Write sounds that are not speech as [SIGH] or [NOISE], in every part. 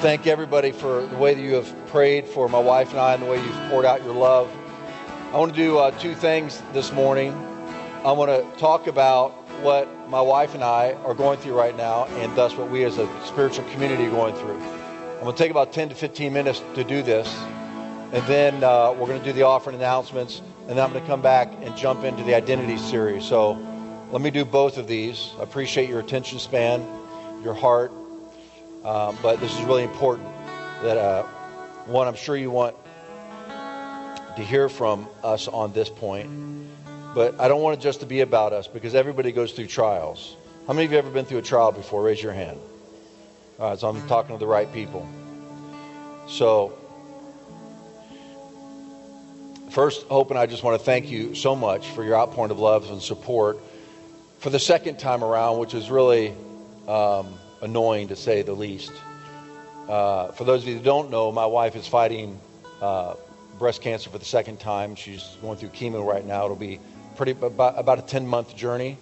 thank everybody for the way that you have prayed for my wife and I and the way you've poured out your love. I want to do uh, two things this morning. I want to talk about what my wife and I are going through right now, and thus what we as a spiritual community are going through. I'm going to take about 10 to 15 minutes to do this, and then uh, we're going to do the offering announcements, and then I'm going to come back and jump into the identity series. So let me do both of these. I appreciate your attention span, your heart, um, but this is really important. That uh, one, I'm sure you want to hear from us on this point, but I don't want it just to be about us because everybody goes through trials. How many of you ever been through a trial before? Raise your hand. All right, so I'm talking to the right people. So, first, Hope and I just want to thank you so much for your outpouring of love and support for the second time around, which is really um, annoying to say the least. Uh, for those of you who don't know, my wife is fighting uh, breast cancer for the second time. She's going through chemo right now. It'll be pretty about, about a 10 month journey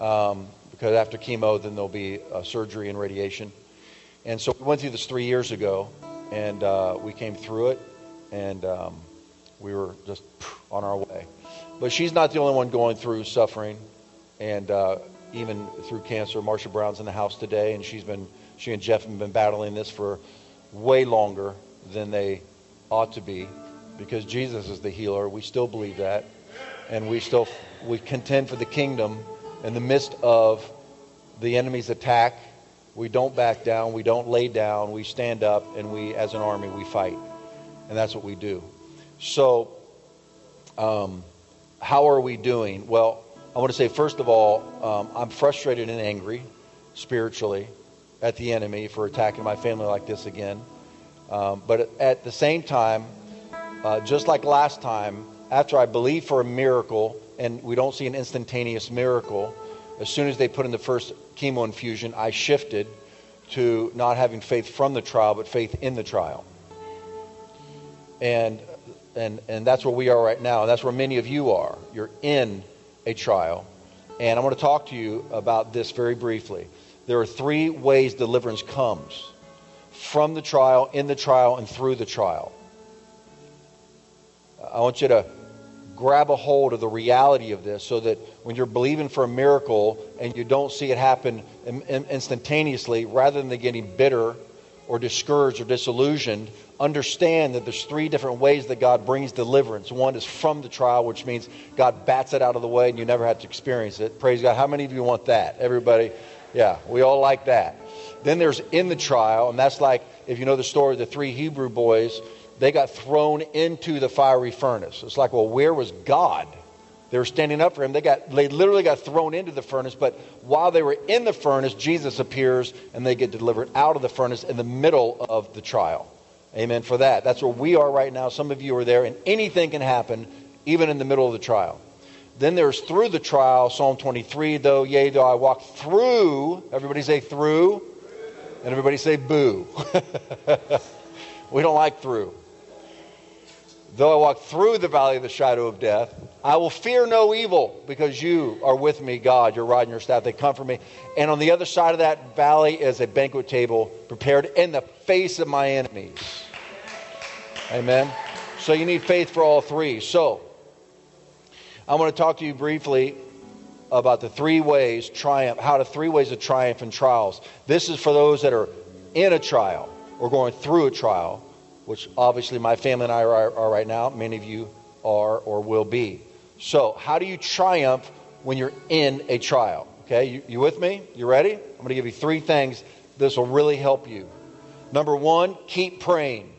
um, because after chemo, then there'll be surgery and radiation. And so we went through this three years ago, and uh, we came through it, and um, we were just on our way. But she's not the only one going through suffering and uh, even through cancer. Marsha Brown's in the house today, and she's been she and Jeff have been battling this for way longer than they ought to be, because Jesus is the healer. We still believe that, and we still we contend for the kingdom in the midst of the enemy's attack. We don't back down. We don't lay down. We stand up, and we, as an army, we fight, and that's what we do. So, um, how are we doing? Well, I want to say, first of all, um, I'm frustrated and angry spiritually at the enemy for attacking my family like this again. Um, but at the same time, uh, just like last time, after I believe for a miracle and we don't see an instantaneous miracle, as soon as they put in the first chemo infusion, I shifted to not having faith from the trial, but faith in the trial. And, and, and that's where we are right now. And that's where many of you are. You're in a trial. And I want to talk to you about this very briefly. There are three ways deliverance comes from the trial, in the trial, and through the trial. I want you to grab a hold of the reality of this so that when you're believing for a miracle and you don't see it happen instantaneously, rather than getting bitter or discouraged or disillusioned, understand that there's three different ways that God brings deliverance. One is from the trial, which means God bats it out of the way and you never have to experience it. Praise God. How many of you want that? Everybody? Yeah, we all like that. Then there's in the trial, and that's like if you know the story of the three Hebrew boys, they got thrown into the fiery furnace. It's like, well, where was God? They were standing up for him. They got they literally got thrown into the furnace, but while they were in the furnace, Jesus appears and they get delivered out of the furnace in the middle of the trial. Amen for that. That's where we are right now. Some of you are there, and anything can happen, even in the middle of the trial. Then there's through the trial, Psalm 23, though, yea, though I walk through, everybody say through, and everybody say boo. [LAUGHS] we don't like through. Though I walk through the valley of the shadow of death, I will fear no evil because you are with me, God. Your rod and your staff, they comfort me. And on the other side of that valley is a banquet table prepared in the face of my enemies. Amen. So you need faith for all three. So I want to talk to you briefly about the three ways triumph, how the three ways of triumph in trials. This is for those that are in a trial or going through a trial which obviously my family and I are, are right now. Many of you are or will be. So, how do you triumph when you're in a trial? Okay, you, you with me? You ready? I'm going to give you three things. This will really help you. Number one, keep praying.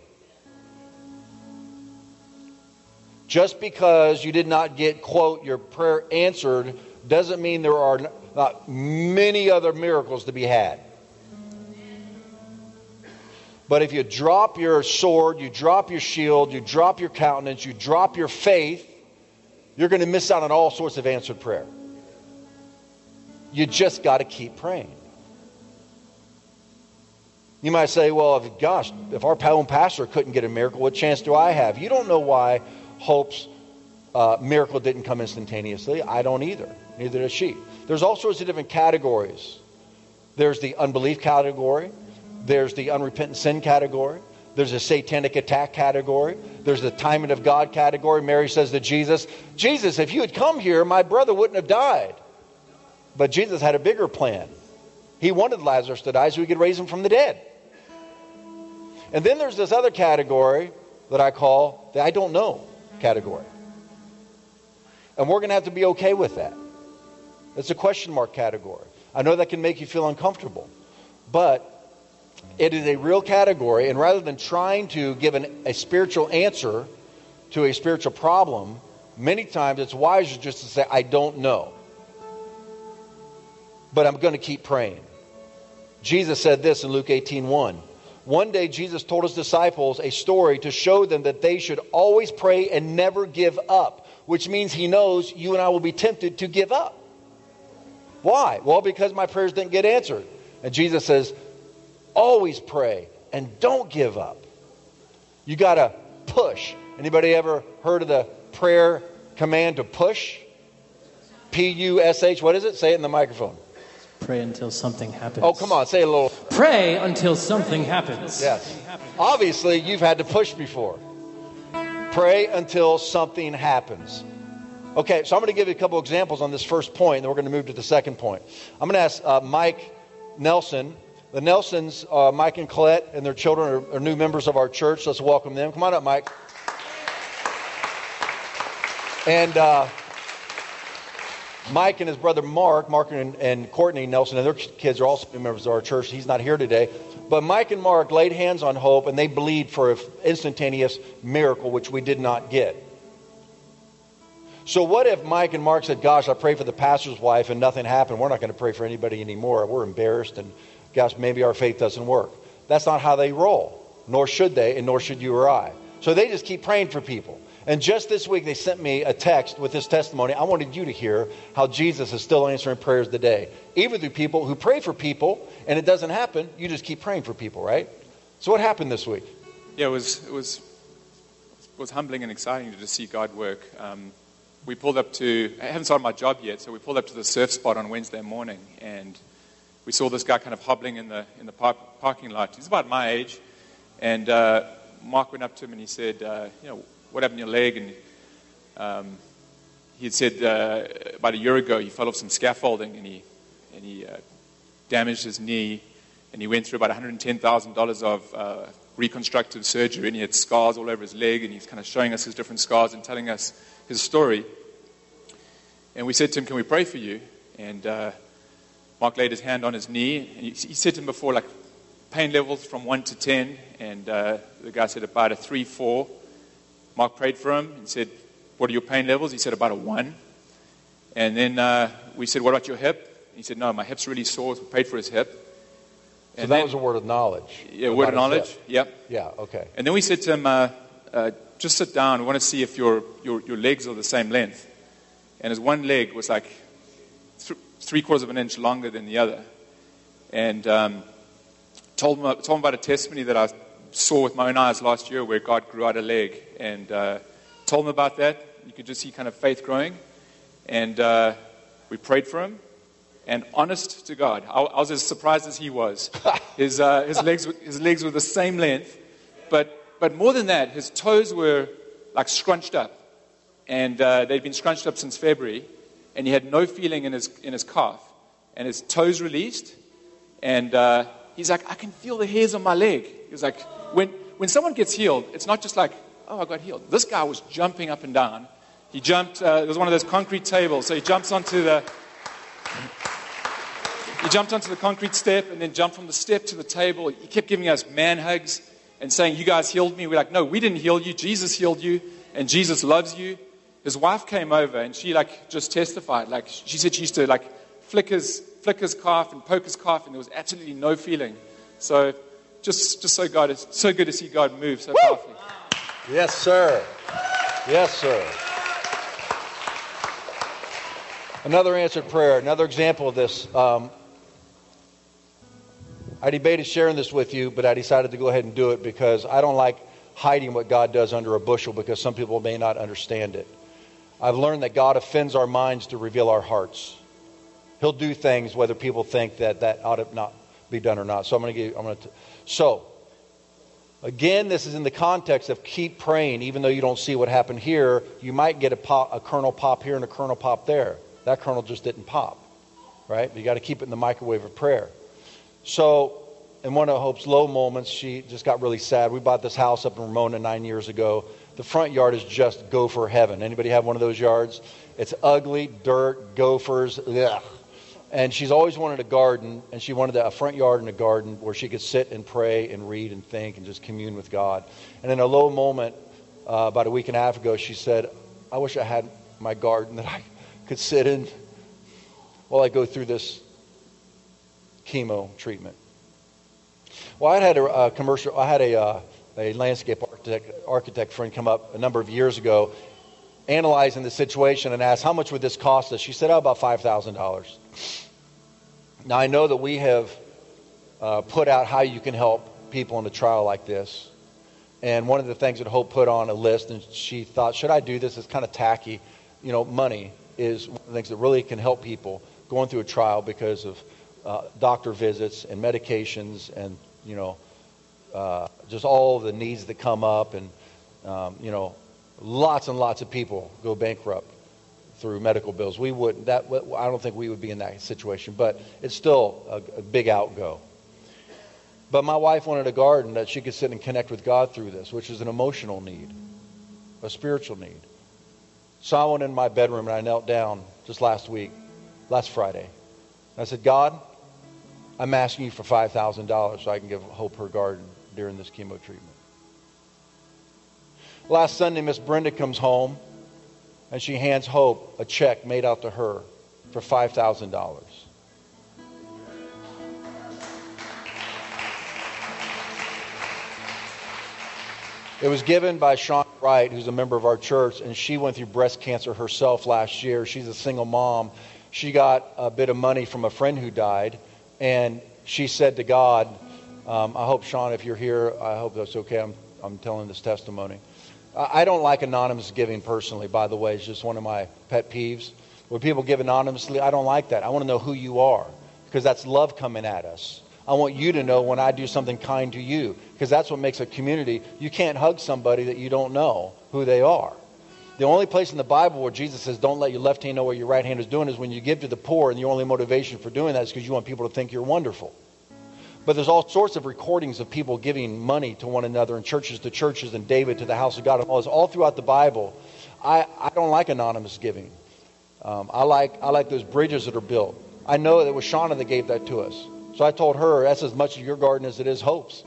Just because you did not get, quote, your prayer answered doesn't mean there are not many other miracles to be had. But if you drop your sword, you drop your shield, you drop your countenance, you drop your faith, you're going to miss out on all sorts of answered prayer. You just got to keep praying. You might say, well, if, gosh, if our own pastor couldn't get a miracle, what chance do I have? You don't know why Hope's uh, miracle didn't come instantaneously. I don't either. Neither does she. There's all sorts of different categories. There's the unbelief category. There's the unrepentant sin category. There's a satanic attack category. There's the timing of God category. Mary says to Jesus, Jesus, if you had come here, my brother wouldn't have died. But Jesus had a bigger plan. He wanted Lazarus to die so he could raise him from the dead. And then there's this other category that I call the I don't know category. And we're going to have to be okay with that. It's a question mark category. I know that can make you feel uncomfortable, but it is a real category. And rather than trying to give an, a spiritual answer to a spiritual problem, many times it's wiser just to say, I don't know. But I'm going to keep praying. Jesus said this in Luke 18 1. One day, Jesus told his disciples a story to show them that they should always pray and never give up, which means he knows you and I will be tempted to give up. Why? Well, because my prayers didn't get answered. And Jesus says, always pray and don't give up. You got to push. Anybody ever heard of the prayer command to push? P U S H. What is it? Say it in the microphone. Pray until something happens. Oh, come on, say it a little. Pray until something happens. Yes. Obviously, you've had to push before. Pray until something happens. Okay, so I'm going to give you a couple examples on this first point, and then we're going to move to the second point. I'm going to ask uh, Mike Nelson. The Nelsons, uh, Mike and Colette, and their children are, are new members of our church. Let's welcome them. Come on up, Mike. And uh, Mike and his brother Mark, Mark and, and, Courtney Nelson, and their kids are also members of our church. He's not here today. But Mike and Mark laid hands on Hope, and they believed for an instantaneous miracle, which we did not get. So, what if Mike and Mark said, Gosh, I prayed for the pastor's wife and nothing happened? We're not going to pray for anybody anymore. We're embarrassed, and gosh, maybe our faith doesn't work. That's not how they roll, nor should they, and nor should you or I. So, they just keep praying for people. And just this week, they sent me a text with this testimony. I wanted you to hear how Jesus is still answering prayers today. Even through people who pray for people and it doesn't happen, you just keep praying for people, right? So, what happened this week? Yeah, it was, it was, it was humbling and exciting to just see God work. Um, we pulled up to, I haven't started my job yet, so we pulled up to the surf spot on Wednesday morning, and we saw this guy kind of hobbling in the, in the park, parking lot. He's about my age, and uh, Mark went up to him and he said, uh, you know, what happened to your leg? And um, he had said uh, about a year ago he fell off some scaffolding and he, and he uh, damaged his knee, and he went through about $110,000 of uh, reconstructive surgery, and he had scars all over his leg, and he's kind of showing us his different scars and telling us his story. And we said to him, Can we pray for you? And uh, Mark laid his hand on his knee. And he, he, said to him before, like, pain levels from 1 to 10. And uh, the guy said about a 3, 4. Mark prayed for him and said, What are your pain levels? He said about a 1. And then uh, we said, What about your hip? He said, No, my hip's really sore. So we prayed for his hip. So and that then, was a word of knowledge. Yeah, word of knowledge. Yep. Yeah, okay. And then we said to him, uh, uh, just sit down. We want to see if your, your, your legs are the same length. And his one leg was like th- three quarters of an inch longer than the other. And um, told, him, told him about a testimony that I saw with my own eyes last year where God grew out a leg. And uh, told him about that. You could just see kind of faith growing. And uh, we prayed for him. And honest to God, I, I was as surprised as he was. [LAUGHS] his, uh, his, legs, his legs were the same length, but but more than that, his toes were like scrunched up. And uh, they'd been scrunched up since February. And he had no feeling in his, in his calf. And his toes released. And uh, he's like, I can feel the hairs on my leg. He's like, when, when someone gets healed, it's not just like, oh, I got healed. This guy was jumping up and down. He jumped, uh, it was one of those concrete tables. So he jumps onto the. He jumped onto the concrete step and then jumped from the step to the table. He kept giving us man hugs and saying, You guys healed me. We're like, No, we didn't heal you. Jesus healed you, and Jesus loves you. His wife came over and she like just testified. Like she said she used to like flick his, flick his calf and poke his calf, and there was absolutely no feeling. So just, just so God is so good to see God move so Woo! powerfully. Yes, sir. Yes, sir. Another answered prayer, another example of this. Um, I debated sharing this with you, but I decided to go ahead and do it because I don't like hiding what God does under a bushel because some people may not understand it. I've learned that God offends our minds to reveal our hearts. He'll do things whether people think that that ought to not be done or not. So I'm going to give. I'm going to. So again, this is in the context of keep praying, even though you don't see what happened here. You might get a, pop, a kernel pop here and a kernel pop there. That kernel just didn't pop, right? But you got to keep it in the microwave of prayer. So in one of Hope's low moments, she just got really sad. We bought this house up in Ramona nine years ago. The front yard is just gopher heaven. Anybody have one of those yards? It's ugly, dirt, gophers. Ugh. And she's always wanted a garden, and she wanted a front yard and a garden where she could sit and pray and read and think and just commune with God. And in a low moment, uh, about a week and a half ago, she said, I wish I had my garden that I could sit in while I go through this chemo treatment. Well, I had a, a commercial, I had a, uh, a landscape architect, architect friend come up a number of years ago analyzing the situation and asked, How much would this cost us? She said, Oh, about $5,000. Now, I know that we have uh, put out how you can help people in a trial like this. And one of the things that Hope put on a list, and she thought, Should I do this? It's kind of tacky. You know, money is one of the things that really can help people going through a trial because of uh, doctor visits and medications and, you know, uh, just all the needs that come up and, um, you know, lots and lots of people go bankrupt through medical bills. We wouldn't. That I don't think we would be in that situation, but it's still a, a big outgo. But my wife wanted a garden that she could sit and connect with God through this, which is an emotional need, a spiritual need. So I went in my bedroom and I knelt down just last week, last Friday. And I said, God, I'm asking you for $5,000 so I can give Hope her garden during this chemo treatment. Last Sunday, Miss Brenda comes home and she hands Hope a check made out to her for $5,000. It was given by Sean Wright, who's a member of our church, and she went through breast cancer herself last year. She's a single mom. She got a bit of money from a friend who died, and she said to God, um, I hope, Sean, if you're here, I hope that's okay. I'm, I'm telling this testimony. I don't like anonymous giving personally, by the way. It's just one of my pet peeves. When people give anonymously, I don't like that. I want to know who you are because that's love coming at us. I want you to know when I do something kind to you because that's what makes a community. You can't hug somebody that you don't know who they are. The only place in the Bible where Jesus says, don't let your left hand know what your right hand is doing is when you give to the poor, and the only motivation for doing that is because you want people to think you're wonderful. But there's all sorts of recordings of people giving money to one another and churches to churches and David to the house of God all this all throughout the Bible. I, I don't like anonymous giving. Um, I like I like those bridges that are built. I know that it was Shauna that gave that to us. So I told her that's as much of your garden as it is Hope's.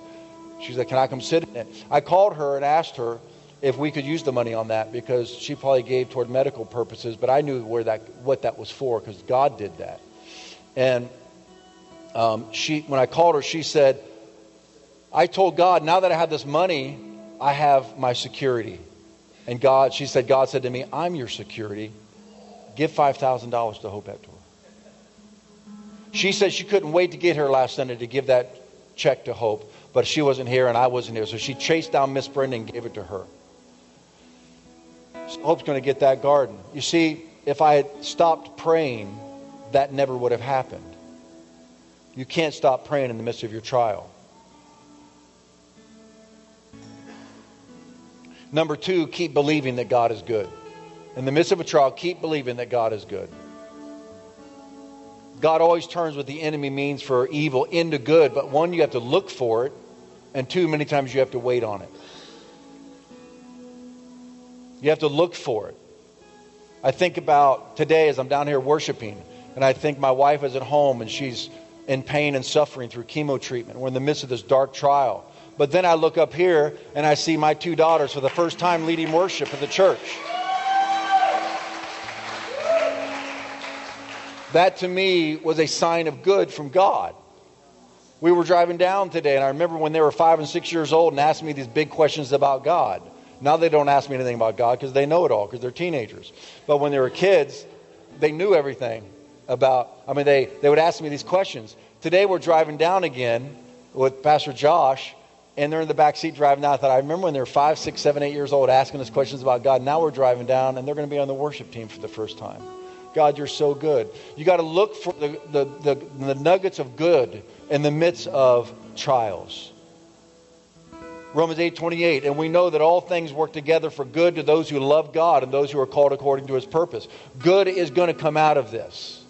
She said, "Can I come sit in it?" I called her and asked her if we could use the money on that because she probably gave toward medical purposes, but I knew where that what that was for because God did that. And um, she, when I called her, she said, I told God, now that I have this money, I have my security. And God, she said, God said to me, I'm your security. Give $5,000 to Hope Hector. She said she couldn't wait to get here last Sunday to give that check to Hope, but she wasn't here and I wasn't here. So she chased down Miss Brenda and gave it to her. So Hope's going to get that garden. You see, if I had stopped praying, that never would have happened. You can't stop praying in the midst of your trial. Number two, keep believing that God is good. In the midst of a trial, keep believing that God is good. God always turns what the enemy means for evil into good, but one, you have to look for it, and two, many times you have to wait on it. You have to look for it. I think about today as I'm down here worshiping, and I think my wife is at home and she's in pain and suffering through chemo treatment. We're in the midst of this dark trial. But then I look up here and I see my two daughters for the first time leading worship in the church. That to me was a sign of good from God. We were driving down today, and I remember when they were five and six years old and asked me these big questions about God. Now they don't ask me anything about God because they know it all because they're teenagers. But when they were kids, they knew everything about, I mean, they, they would ask me these questions. Today we're driving down again with Pastor Josh, and they're in the back seat driving down. I thought, I remember when they were five, six, seven, eight years old asking us questions about God. Now we're driving down, and they're going to be on the worship team for the first time. God, you're so good. You got to look for the, the, the, the nuggets of good in the midst of trials. Romans 8 28. And we know that all things work together for good to those who love God and those who are called according to his purpose. Good is going to come out of this.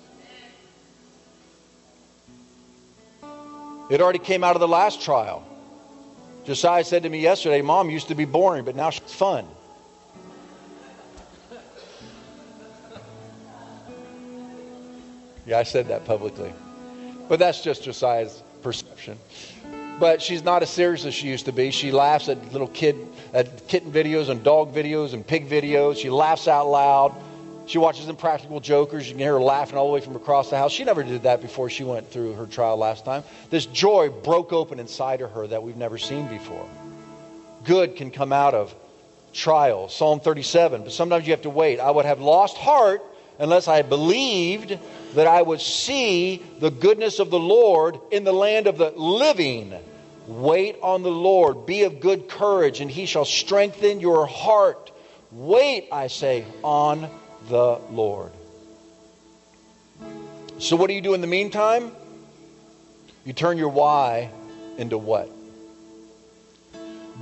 It already came out of the last trial. Josiah said to me yesterday, Mom used to be boring, but now she's fun. Yeah, I said that publicly. But that's just Josiah's perception. But she's not as serious as she used to be. She laughs at little kid, at kitten videos and dog videos and pig videos. She laughs out loud. She watches Impractical Jokers. You can hear her laughing all the way from across the house. She never did that before she went through her trial last time. This joy broke open inside of her that we've never seen before. Good can come out of trials. Psalm 37. But sometimes you have to wait. I would have lost heart unless I believed that I would see the goodness of the Lord in the land of the living. Wait on the Lord. Be of good courage, and he shall strengthen your heart. Wait, I say, on the Lord. So, what do you do in the meantime? You turn your why into what?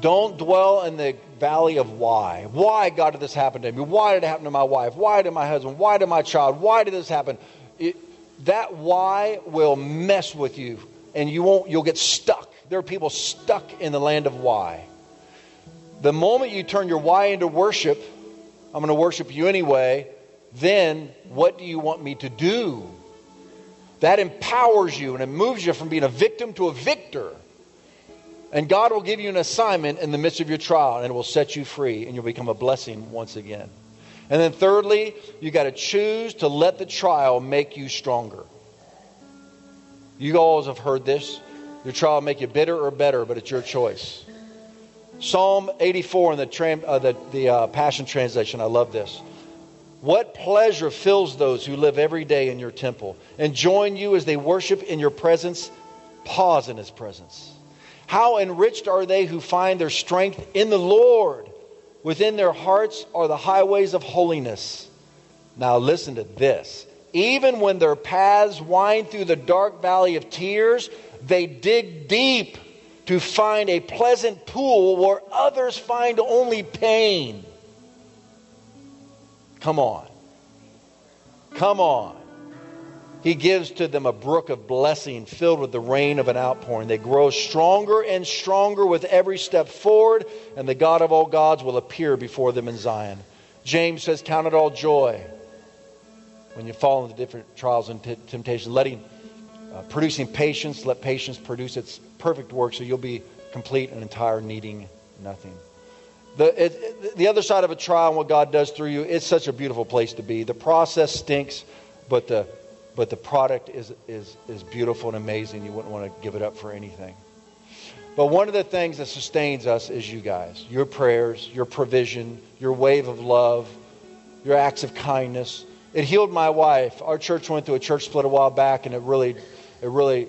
Don't dwell in the valley of why. Why, God, did this happen to me? Why did it happen to my wife? Why did my husband? Why did my child? Why did this happen? It, that why will mess with you, and you won't. You'll get stuck. There are people stuck in the land of why. The moment you turn your why into worship, I'm going to worship you anyway. Then, what do you want me to do? That empowers you and it moves you from being a victim to a victor. And God will give you an assignment in the midst of your trial, and it will set you free, and you'll become a blessing once again. And then, thirdly, you got to choose to let the trial make you stronger. You all have heard this. Your trial will make you bitter or better, but it's your choice. Psalm 84 in the, tram, uh, the, the uh, Passion Translation, I love this. What pleasure fills those who live every day in your temple and join you as they worship in your presence? Pause in his presence. How enriched are they who find their strength in the Lord? Within their hearts are the highways of holiness. Now, listen to this. Even when their paths wind through the dark valley of tears, they dig deep to find a pleasant pool where others find only pain. Come on. Come on. He gives to them a brook of blessing filled with the rain of an outpouring. They grow stronger and stronger with every step forward, and the God of all gods will appear before them in Zion. James says, Count it all joy when you fall into different trials and t- temptations, letting uh, producing patience, let patience produce its perfect work so you'll be complete and entire, needing nothing. The, it, the other side of a trial and what God does through you, it's such a beautiful place to be. The process stinks, but the but the product is, is, is beautiful and amazing. You wouldn't want to give it up for anything. But one of the things that sustains us is you guys your prayers, your provision, your wave of love, your acts of kindness. It healed my wife. Our church went through a church split a while back, and it really, it really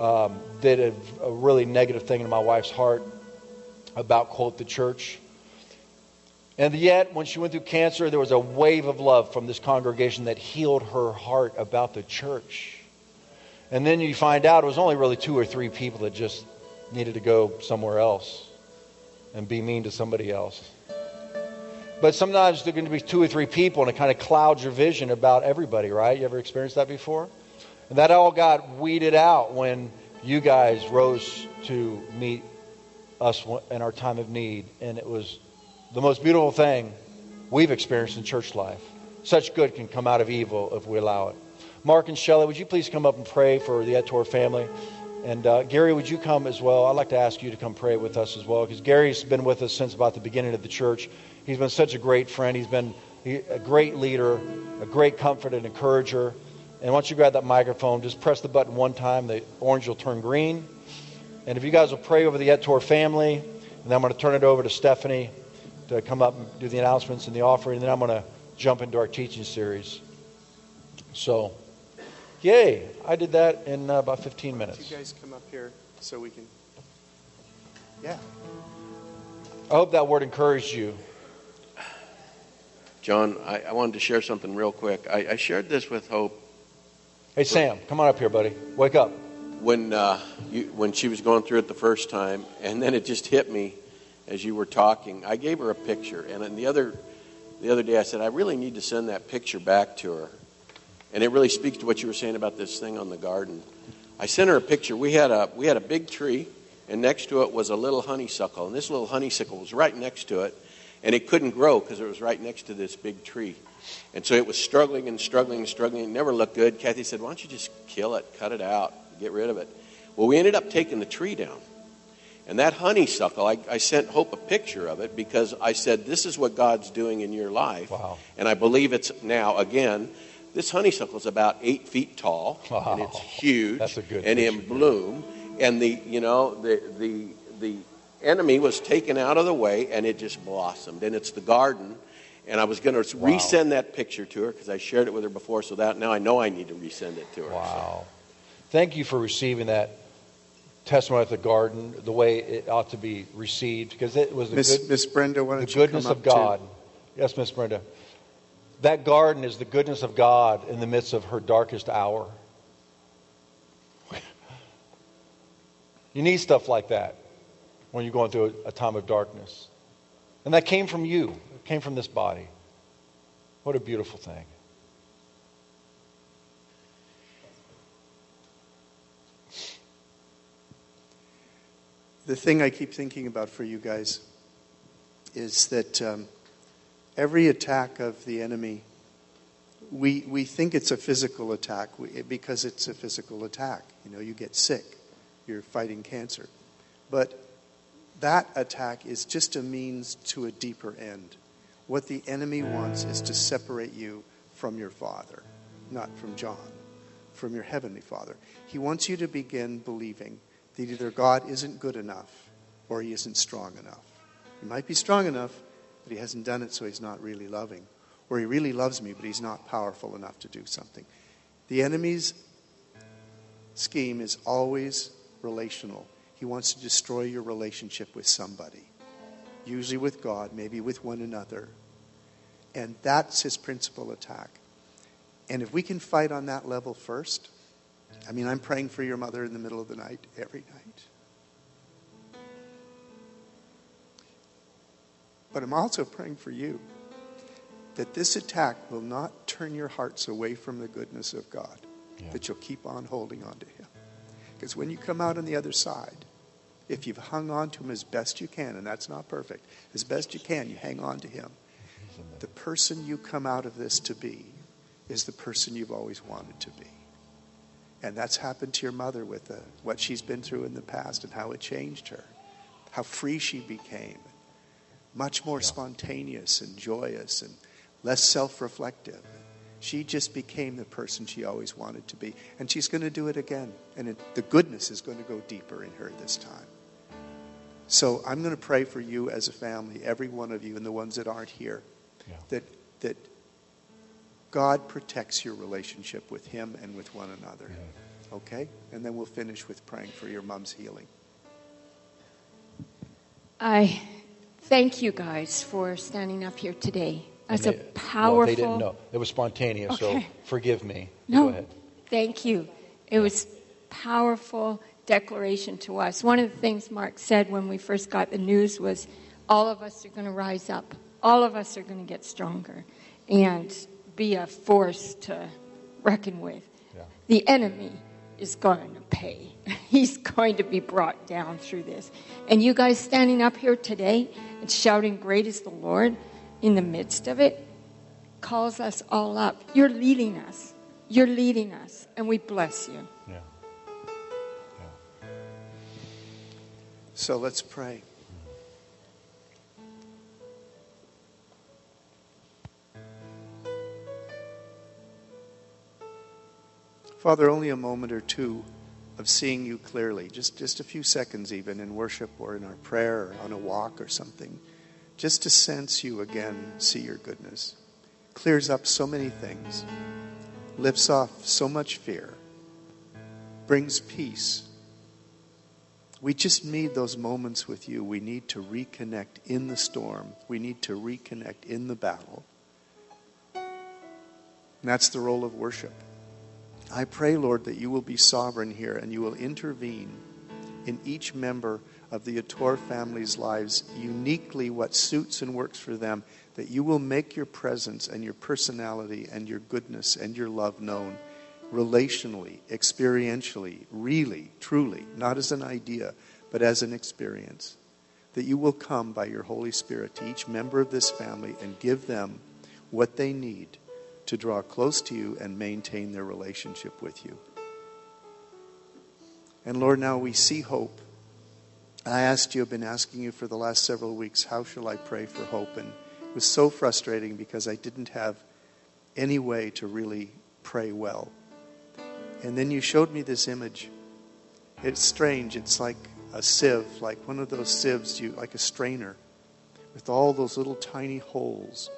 um, did a, a really negative thing in my wife's heart about, quote, the church. And yet, when she went through cancer, there was a wave of love from this congregation that healed her heart about the church. And then you find out it was only really two or three people that just needed to go somewhere else and be mean to somebody else. But sometimes there are going to be two or three people, and it kind of clouds your vision about everybody, right? You ever experienced that before? And that all got weeded out when you guys rose to meet us in our time of need, and it was the most beautiful thing we've experienced in church life. Such good can come out of evil if we allow it. Mark and Shelley, would you please come up and pray for the Hector family? And uh, Gary, would you come as well? I'd like to ask you to come pray with us as well, because Gary's been with us since about the beginning of the church. He's been such a great friend. He's been a great leader, a great comfort and encourager. And once you grab that microphone, just press the button one time. The orange will turn green. And if you guys will pray over the Hector family, and then I'm going to turn it over to Stephanie to come up and do the announcements and the offering, and then I'm going to jump into our teaching series. So, yay! I did that in uh, about 15 minutes. You guys come up here so we can. Yeah. I hope that word encouraged you. John, I, I wanted to share something real quick. I, I shared this with Hope Hey, Sam, come on up here, buddy. Wake up. when uh, you, when she was going through it the first time, and then it just hit me as you were talking. I gave her a picture, and then the other the other day I said I really need to send that picture back to her, and it really speaks to what you were saying about this thing on the garden. I sent her a picture. We had a we had a big tree, and next to it was a little honeysuckle, and this little honeysuckle was right next to it, and it couldn't grow because it was right next to this big tree. And so it was struggling and struggling and struggling. It never looked good. Kathy said, Why don't you just kill it, cut it out, get rid of it? Well, we ended up taking the tree down. And that honeysuckle, I, I sent Hope a picture of it because I said, This is what God's doing in your life. Wow. And I believe it's now, again, this honeysuckle is about eight feet tall. And it's huge. That's a good And in picture. bloom. And the, you know, the, the, the enemy was taken out of the way and it just blossomed. And it's the garden. And I was going to Wow. resend that picture to her because I shared it with her before. So that now I know I need to resend it to her. Wow. Thank you for receiving that testimony at the garden the way it ought to be received because it was the, Miss, good, Miss Brenda, the goodness of? God. Yes, Miss Brenda. That garden is the goodness of God in the midst of her darkest hour. [LAUGHS] You need stuff like that when you're going through a, a time of darkness. And that came from you, it came from this body. What a beautiful thing. The thing I keep thinking about for you guys is that um, every attack of the enemy, we, we think it's a physical attack because it's a physical attack. You know, you get sick, you're fighting cancer. But that attack is just a means to a deeper end. What the enemy wants is to separate you from your Father, not from John, from your Heavenly Father. He wants you to begin believing that either God isn't good enough or He isn't strong enough. He might be strong enough, but He hasn't done it, so He's not really loving. Or He really loves me, but He's not powerful enough to do something. The enemy's scheme is always relational. He wants to destroy your relationship with somebody, usually with God, maybe with one another. And that's his principal attack. And if we can fight on that level first, I mean, I'm praying for your mother in the middle of the night every night. But I'm also praying for you that this attack will not turn your hearts away from the goodness of God, Yeah. that you'll keep on holding on to Him. Because when you come out on the other side, if you've hung on to Him as best you can, and that's not perfect, as best you can, you hang on to Him. The person you come out of this to be is the person you've always wanted to be. And that's happened to your mother with uh, what she's been through in the past and how it changed her, how free she became, much more spontaneous and joyous and less self reflective. She just became the person she always wanted to be. And she's going to do it again. And it, the goodness is going to go deeper in her this time. So I'm going to pray for you as a family, every one of you, and the ones that aren't here, Yeah. that, that God protects your relationship with Him and with one another. Okay? And then we'll finish with praying for your mom's healing. I thank you guys for standing up here today. That's a they- powerful. Well, they didn't know. It was spontaneous, so Okay. forgive me. No, Go ahead. thank you. It was powerful declaration to us. One of the things Mark said when we first got the news was, all of us are going to rise up. All of us are going to get stronger and be a force to reckon with. Yeah. The enemy is going to pay. [LAUGHS] He's going to be brought down through this. And you guys standing up here today and shouting, Great is the Lord, in the midst of it, calls us all up. You're leading us. You're leading us. And we bless you. Yeah. So let's pray. Father, only a moment or two of seeing you clearly, just, just a few seconds even in worship or in our prayer or on a walk or something, just to sense you again, see your goodness, clears up so many things, lifts off so much fear, brings peace. We just need those moments with you. We need to reconnect in the storm. We need to reconnect in the battle. And that's the role of worship. I pray, Lord, that you will be sovereign here and you will intervene in each member of the Hector family's lives, uniquely what suits and works for them, that you will make your presence and your personality and your goodness and your love known relationally, experientially, really, truly, not as an idea, but as an experience. That you will come by your Holy Spirit to each member of this family and give them what they need to draw close to you and maintain their relationship with you. And Lord, now we see hope. I asked you, I've been asking you for the last several weeks, how shall I pray for hope? And it was so frustrating because I didn't have any way to really pray well. And then you showed me this image. It's strange. It's like a sieve, like one of those sieves, you like a strainer, with all those little tiny holes.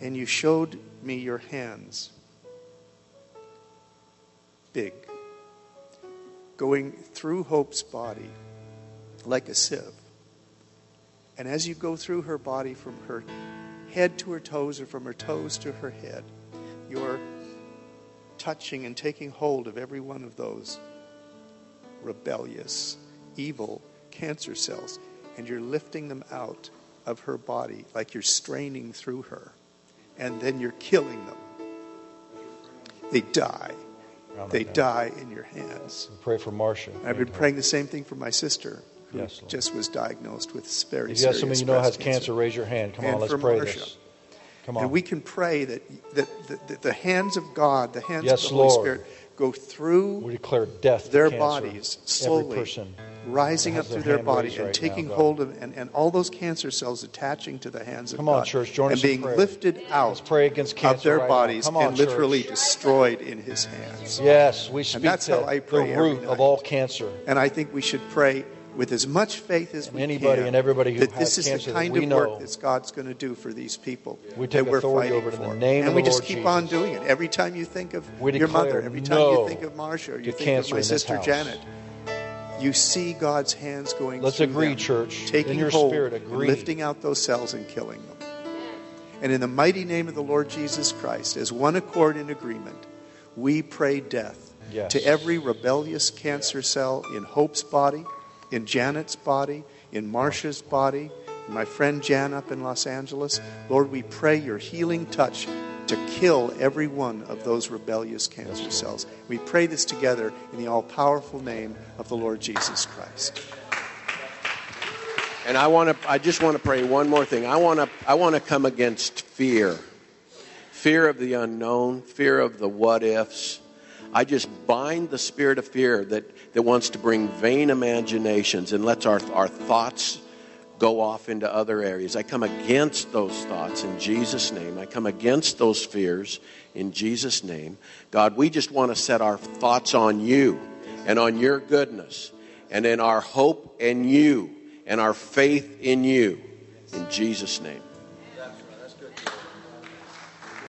And you showed me your hands, big, going through Hope's body like a sieve. And as you go through her body from her head to her toes or from her toes to her head, you're touching and taking hold of every one of those rebellious, evil cancer cells, and you're lifting them out of her body like you're straining through her, and then you're killing them. They die. They die in your hands. Pray for Marcia. I've been praying the same thing for my sister, who Yes, just was diagnosed with very If you serious somebody you know has breast cancer, raise your hand. Come on, let's pray Marcia. this. Come on. And we can pray that, that, that, the hands of God, the hands Yes, of the Holy Lord. Spirit, go through we declare death their cancer. bodies Every person rising up through their their body and right taking now, hold of, and, and all those cancer cells attaching to the hands of Come God. on, church, join and us being lifted out Let's pray against of cancer their right bodies on, and literally destroyed in His hands. Yes, we speak that's how I the pray every root of all cancer. And I think we should pray with as much faith as And we anybody can and everybody who that has this is cancer the kind of know. work that God's going to do for these people. We take that we're authority fighting over it in the for. name and of we the just Lord keep Jesus. on doing it. Every time you think of We your mother, every time no you think of Marsha, or you think of my in this sister house. Janet, you see God's hands going Let's agree, them, church. taking hold, spirit, lifting out those cells and killing them. And in the mighty name of the Lord Jesus Christ, as one accord in agreement, we pray death Yes. to every rebellious cancer cell in Hope's body, in Janet's body, in Marcia's body, my friend Jan up in Los Angeles. Lord, we pray your healing touch to kill every one of those rebellious cancer cells. We pray this together in the all powerful name of the Lord Jesus Christ. And I want to I just want to pray one more thing. I want to I want to come against fear. Fear of the unknown, fear of the what ifs. I just bind the spirit of fear that, that wants to bring vain imaginations and lets our, our thoughts go off into other areas. I come against those thoughts in Jesus' name. I come against those fears in Jesus' name. God, we just want to set our thoughts on you and on your goodness and in our hope in you and our faith in you. In Jesus' name.